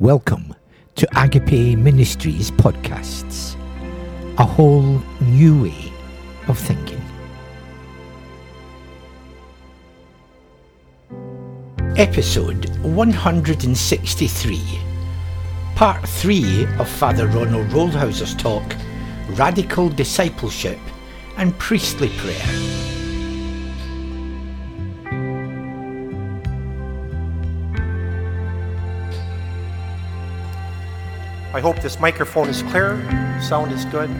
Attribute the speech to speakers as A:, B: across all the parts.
A: Welcome to Agape Ministries podcasts, a whole new way of thinking. Episode 163, Part 3 of Father Ronald Rolheiser's talk Radical Discipleship and Priestly Prayer.
B: I hope this microphone is clear, sound is good.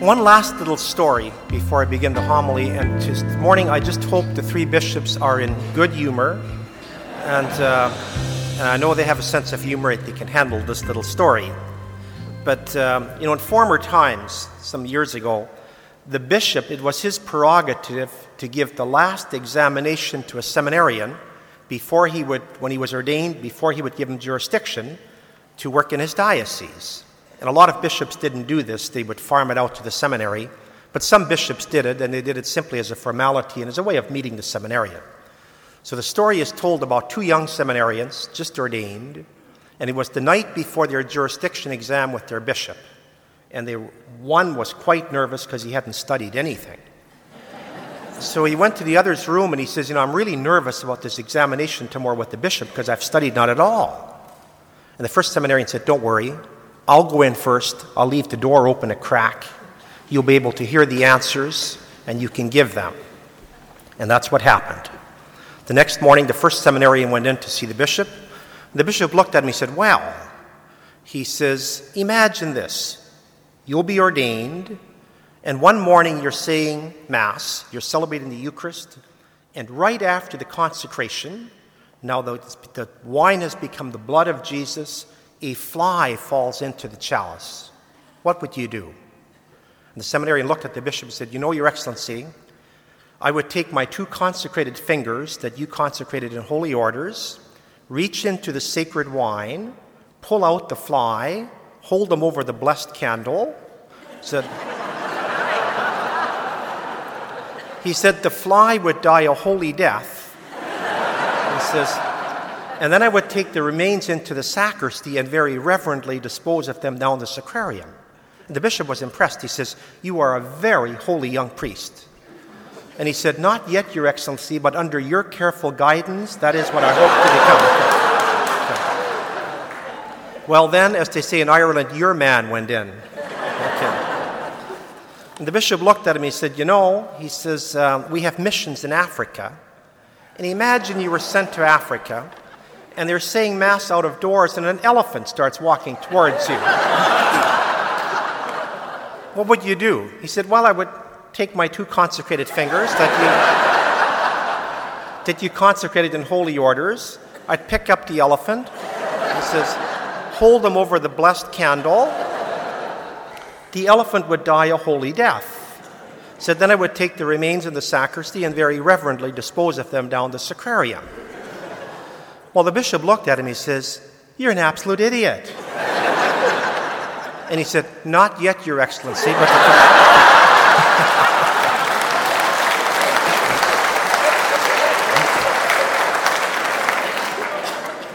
B: One last little story before I begin the homily. And this morning, I just hope the three bishops are in good humor. And, uh, and I know they have a sense of humor, if they can handle this little story. But, um, you know, in former times, some years ago, the bishop, it was his prerogative to give the last examination to a seminarian before he would, when he was ordained, before he would give him jurisdiction to work in his diocese. And a lot of bishops didn't do this, they would farm it out to the seminary. But some bishops did it, and they did it simply as a formality and as a way of meeting the seminarian. So the story is told about two young seminarians, just ordained, and it was the night before their jurisdiction exam with their bishop. And they, one was quite nervous because he hadn't studied anything. So he went to the other's room and he says, You know, I'm really nervous about this examination tomorrow with the bishop because I've studied not at all. And the first seminarian said, Don't worry, I'll go in first. I'll leave the door open a crack. You'll be able to hear the answers and you can give them. And that's what happened. The next morning, the first seminarian went in to see the bishop. The bishop looked at him and said, Well, he says, Imagine this. You'll be ordained, and one morning you're saying Mass, you're celebrating the Eucharist, and right after the consecration, now the, the wine has become the blood of Jesus, a fly falls into the chalice. What would you do? And the seminarian looked at the bishop and said, You know, Your Excellency, I would take my two consecrated fingers that you consecrated in holy orders, reach into the sacred wine, pull out the fly, hold them over the blessed candle. He said the fly would die a holy death says, and then I would take the remains into the sacristy and very reverently dispose of them down the sacrarium. And the bishop was impressed. He says, You are a very holy young priest. And he said, Not yet, Your Excellency, but under your careful guidance, that is what I hope to become. well, then, as they say in Ireland, your man went in. Okay. And the bishop looked at him and he said, You know, he says, uh, we have missions in Africa. And imagine you were sent to Africa and they're saying Mass out of doors and an elephant starts walking towards you. what would you do? He said, Well, I would take my two consecrated fingers that you, that you consecrated in holy orders. I'd pick up the elephant. He says, Hold them over the blessed candle. The elephant would die a holy death said, Then I would take the remains in the sacristy and very reverently dispose of them down the sacrarium. Well, the bishop looked at him. He says, You're an absolute idiot. and he said, Not yet, Your Excellency, but.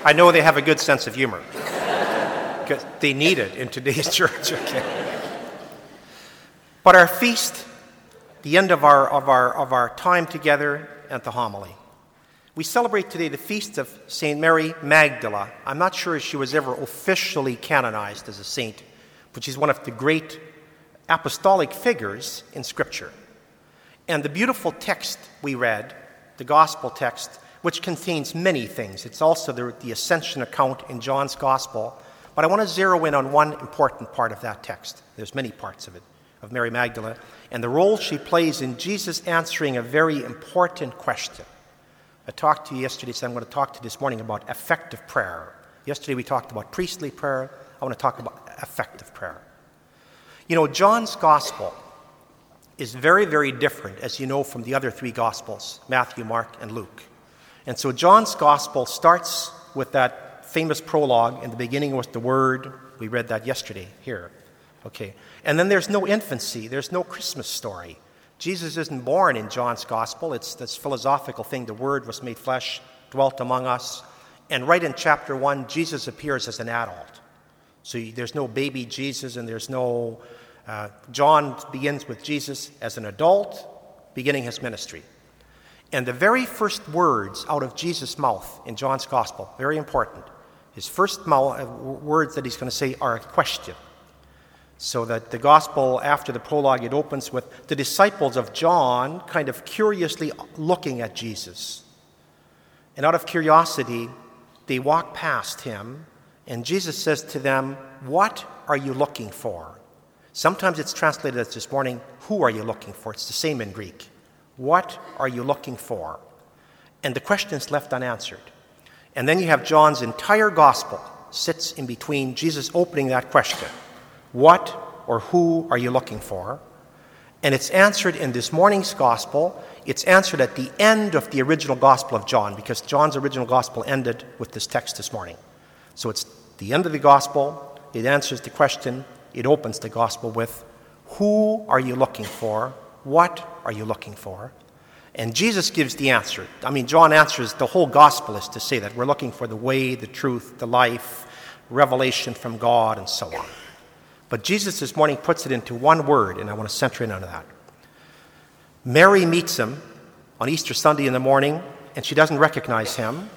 B: I know they have a good sense of humor because they need it in today's church. Okay. But our feast the end of our, of our, of our time together at the homily. We celebrate today the feast of St. Mary Magdala. I'm not sure if she was ever officially canonized as a saint, but she's one of the great apostolic figures in Scripture. And the beautiful text we read, the gospel text, which contains many things, it's also the, the ascension account in John's gospel. But I want to zero in on one important part of that text. There's many parts of it of Mary Magdalene and the role she plays in Jesus answering a very important question. I talked to you yesterday, so I'm going to talk to you this morning about effective prayer. Yesterday we talked about priestly prayer. I want to talk about effective prayer. You know, John's gospel is very, very different, as you know, from the other three gospels Matthew, Mark, and Luke. And so John's gospel starts with that famous prologue. In the beginning was the Word. We read that yesterday here. Okay. And then there's no infancy, there's no Christmas story. Jesus isn't born in John's gospel. It's this philosophical thing the Word was made flesh, dwelt among us. And right in chapter 1, Jesus appears as an adult. So there's no baby Jesus, and there's no. Uh, John begins with Jesus as an adult, beginning his ministry. And the very first words out of Jesus' mouth in John's gospel, very important, his first mouth, uh, words that he's going to say are a question. So that the gospel, after the prologue, it opens with the disciples of John kind of curiously looking at Jesus. And out of curiosity, they walk past him, and Jesus says to them, What are you looking for? Sometimes it's translated as this morning, Who are you looking for? It's the same in Greek. What are you looking for? And the question is left unanswered. And then you have John's entire gospel sits in between Jesus opening that question What or who are you looking for? And it's answered in this morning's gospel. It's answered at the end of the original gospel of John, because John's original gospel ended with this text this morning. So it's the end of the gospel. It answers the question. It opens the gospel with Who are you looking for? What are you looking for? And Jesus gives the answer. I mean, John answers the whole gospel is to say that we're looking for the way, the truth, the life, revelation from God, and so on. But Jesus this morning puts it into one word, and I want to center in on that. Mary meets him on Easter Sunday in the morning, and she doesn't recognize him.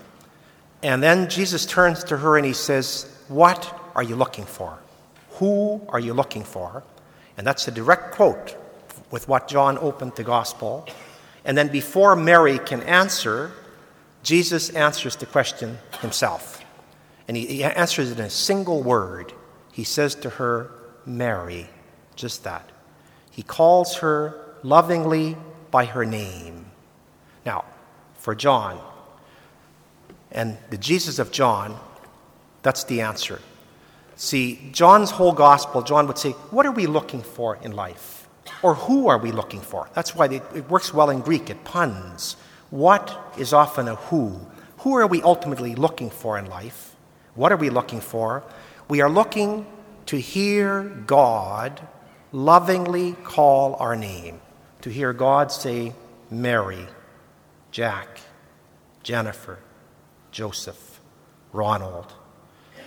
B: And then Jesus turns to her and he says, What are you looking for? Who are you looking for? And that's a direct quote with what John opened the gospel. And then before Mary can answer, Jesus answers the question himself. And he, he answers it in a single word. He says to her, Mary, just that. He calls her lovingly by her name. Now, for John, and the Jesus of John, that's the answer. See, John's whole gospel, John would say, What are we looking for in life? Or who are we looking for? That's why it works well in Greek, it puns. What is often a who? Who are we ultimately looking for in life? What are we looking for? We are looking to hear God lovingly call our name, to hear God say, Mary, Jack, Jennifer, Joseph, Ronald.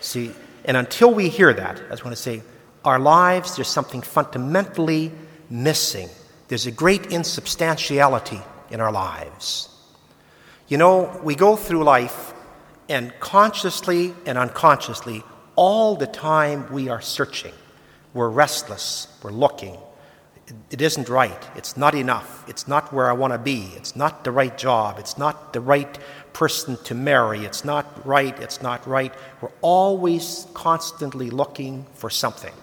B: See, and until we hear that, I just want to say, our lives, there's something fundamentally missing. There's a great insubstantiality in our lives. You know, we go through life and consciously and unconsciously, all the time we are searching. We're restless, we're looking. It isn't right. It's not enough. It's not where I want to be. It's not the right job. It's not the right person to marry. It's not right. It's not right. We're always constantly looking for something.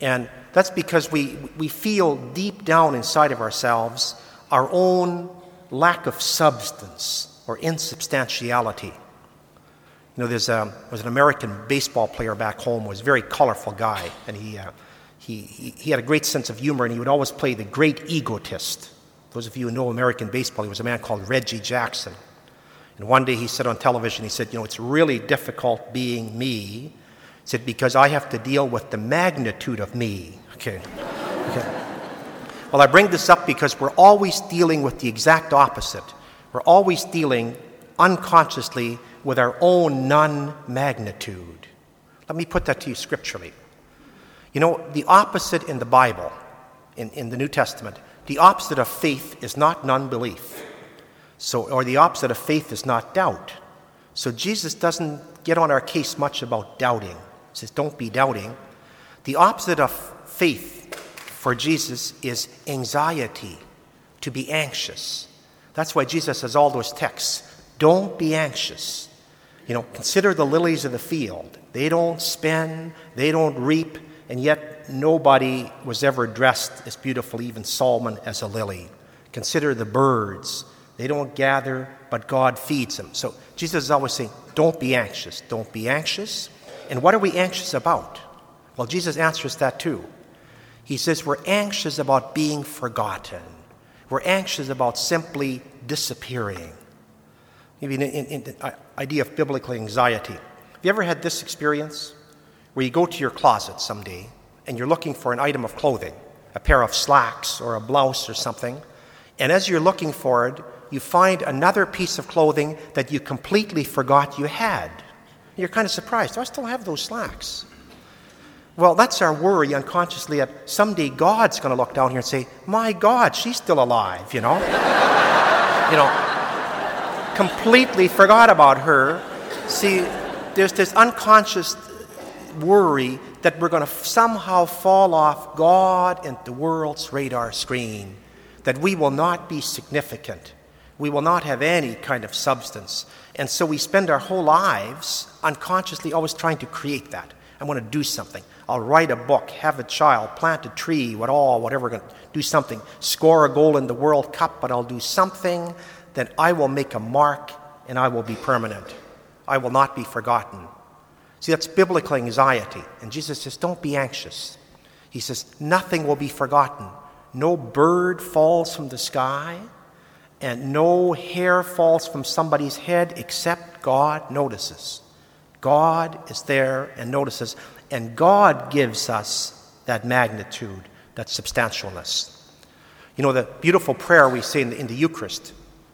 B: And that's because we, we feel deep down inside of ourselves our own lack of substance or insubstantiality. You know, there's a, was an American baseball player back home, was a very colorful guy, and he, uh, he, he, he had a great sense of humor, and he would always play the great egotist. Those of you who know American baseball, he was a man called Reggie Jackson. And one day he said on television, he said, You know, it's really difficult being me. He said, Because I have to deal with the magnitude of me. Okay. okay. Well, I bring this up because we're always dealing with the exact opposite. We're always dealing unconsciously with our own non magnitude. Let me put that to you scripturally. You know, the opposite in the Bible, in, in the New Testament, the opposite of faith is not non belief. So, or the opposite of faith is not doubt. So Jesus doesn't get on our case much about doubting. He says, don't be doubting. The opposite of faith for Jesus is anxiety, to be anxious. That's why Jesus has all those texts. Don't be anxious. You know, consider the lilies of the field. They don't spin, they don't reap, and yet nobody was ever dressed as beautiful, even Solomon, as a lily. Consider the birds. They don't gather, but God feeds them. So Jesus is always saying, Don't be anxious. Don't be anxious. And what are we anxious about? Well, Jesus answers that too. He says we're anxious about being forgotten. We're anxious about simply disappearing. Maybe an, an, an idea of biblical anxiety. Have you ever had this experience where you go to your closet someday and you're looking for an item of clothing, a pair of slacks or a blouse or something, and as you're looking for it, you find another piece of clothing that you completely forgot you had. You're kind of surprised. Do I still have those slacks? Well, that's our worry unconsciously that someday God's going to look down here and say, My God, she's still alive, you know? you know, completely forgot about her. See, there's this unconscious worry that we're going to somehow fall off God and the world's radar screen, that we will not be significant. We will not have any kind of substance. And so we spend our whole lives unconsciously always trying to create that. I want to do something. I'll write a book, have a child, plant a tree, what all, whatever, do something, score a goal in the World Cup, but I'll do something that I will make a mark and I will be permanent. I will not be forgotten. See, that's biblical anxiety. And Jesus says, Don't be anxious. He says, Nothing will be forgotten. No bird falls from the sky, and no hair falls from somebody's head except God notices. God is there and notices, and God gives us that magnitude, that substantialness. You know, the beautiful prayer we say in the, in the Eucharist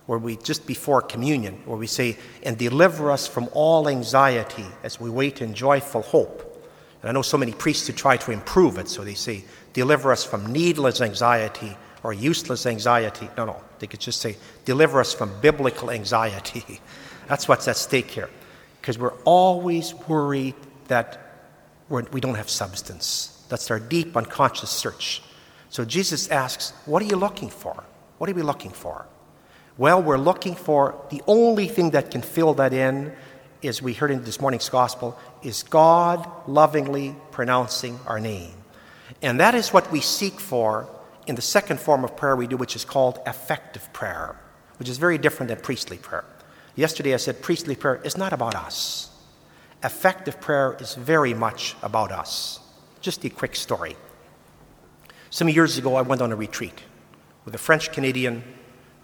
B: where we just before communion, where we say, and deliver us from all anxiety as we wait in joyful hope. And I know so many priests who try to improve it, so they say, deliver us from needless anxiety or useless anxiety. No, no, they could just say, deliver us from biblical anxiety. That's what's at stake here. Because we're always worried that we're, we do not have substance. That's our deep unconscious search. So Jesus asks, What are you looking for? What are we looking for? Well, we're looking for the only thing that can fill that in, as we heard in this morning's gospel, is God lovingly pronouncing our name. And that is what we seek for in the second form of prayer we do, which is called effective prayer, which is very different than priestly prayer. Yesterday I said priestly prayer is not about us. Effective prayer is very much about us. Just a quick story. Some years ago, I went on a retreat with a French Canadian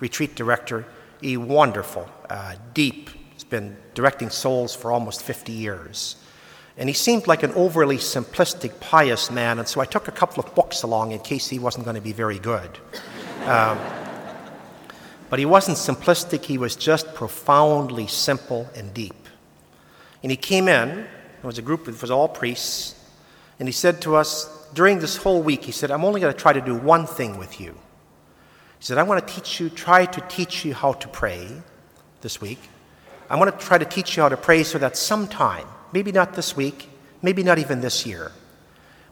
B: retreat director, a wonderful, uh, deep, he's been directing souls for almost 50 years. And he seemed like an overly simplistic, pious man, and so I took a couple of books along in case he wasn't going to be very good. Um, but he wasn't simplistic, he was just profoundly simple and deep. And he came in, it was a group, it was all priests, and he said to us, during this whole week, he said, I'm only going to try to do one thing with you. He said, I want to teach you, try to teach you how to pray this week. I want to try to teach you how to pray so that sometime, maybe not this week, maybe not even this year,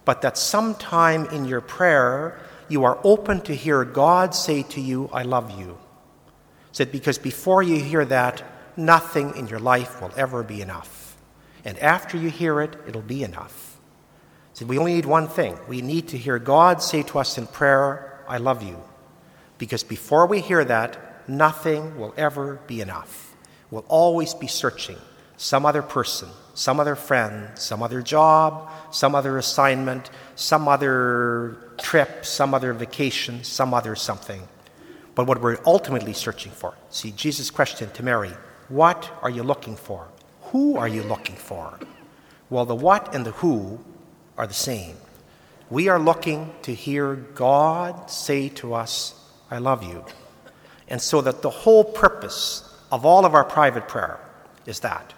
B: but that sometime in your prayer, you are open to hear God say to you, I love you. He said, because before you hear that, nothing in your life will ever be enough. And after you hear it, it'll be enough. He said, we only need one thing. We need to hear God say to us in prayer, I love you. Because before we hear that, nothing will ever be enough. We'll always be searching some other person, some other friend, some other job, some other assignment, some other trip, some other vacation, some other something. But what we're ultimately searching for, see, Jesus' question to Mary, what are you looking for? Who are you looking for? Well, the what and the who are the same. We are looking to hear God say to us, I love you. And so that the whole purpose of all of our private prayer is that.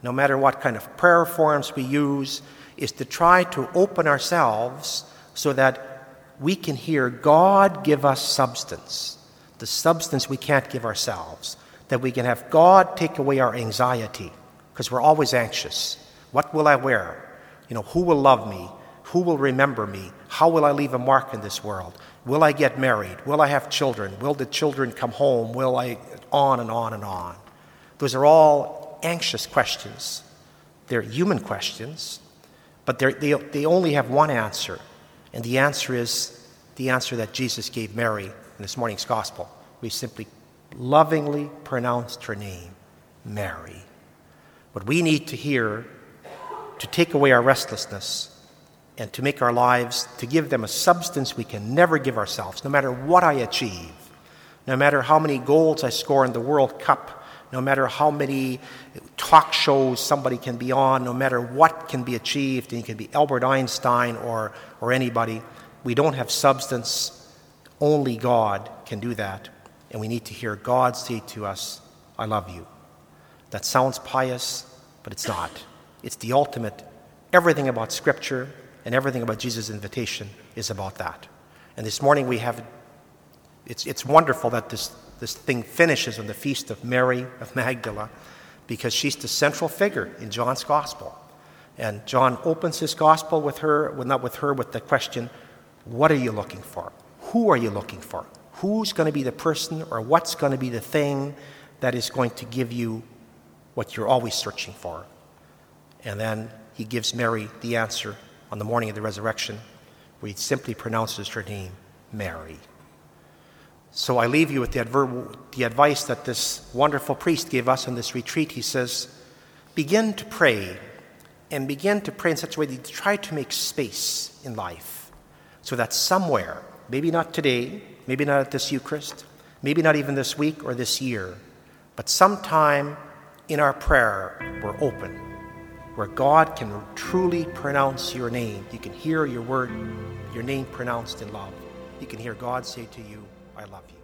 B: No matter what kind of prayer forms we use, is to try to open ourselves so that we can hear God give us substance, the substance we can't give ourselves, that we can have God take away our anxiety, because we're always anxious. What will I wear? You know, who will love me? Who will remember me? How will I leave a mark in this world? Will I get married? Will I have children? Will the children come home? Will I. On and on and on. Those are all anxious questions. They're human questions, but they, they only have one answer. And the answer is the answer that Jesus gave Mary in this morning's gospel. We simply lovingly pronounced her name, Mary. What we need to hear to take away our restlessness and to make our lives, to give them a substance we can never give ourselves, no matter what I achieve, no matter how many goals I score in the World Cup, no matter how many talk shows somebody can be on, no matter what can be achieved, and you can be Albert Einstein or, or anybody, we don't have substance. Only God can do that. and we need to hear God say to us, I love you. That sounds pious, but it's not. It's the ultimate. Everything about Scripture and everything about Jesus' invitation is about that. And this morning we have, it's, it's wonderful that this, this thing finishes on the feast of Mary of Magdala because she's the central figure in John's gospel. And John opens his gospel with her, well, not with her, with the question, What are you looking for? Who are you looking for? Who's going to be the person or what's going to be the thing that is going to give you what you're always searching for? And then he gives Mary the answer on the morning of the resurrection, we simply pronounces her name, Mary. So I leave you with the, adver- the advice that this wonderful priest gave us on this retreat. He says, Begin to pray and begin to pray in such a way that you try to make space in life so that somewhere, maybe not today, maybe not at this Eucharist, maybe not even this week or this year, but sometime in our prayer, we're open, where God can truly pronounce your name. You can hear your word, your name pronounced in love. You can hear God say to you, I love you.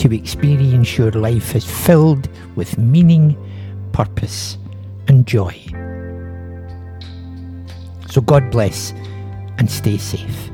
A: to experience your life as filled with meaning, purpose, and joy. So God bless and stay safe.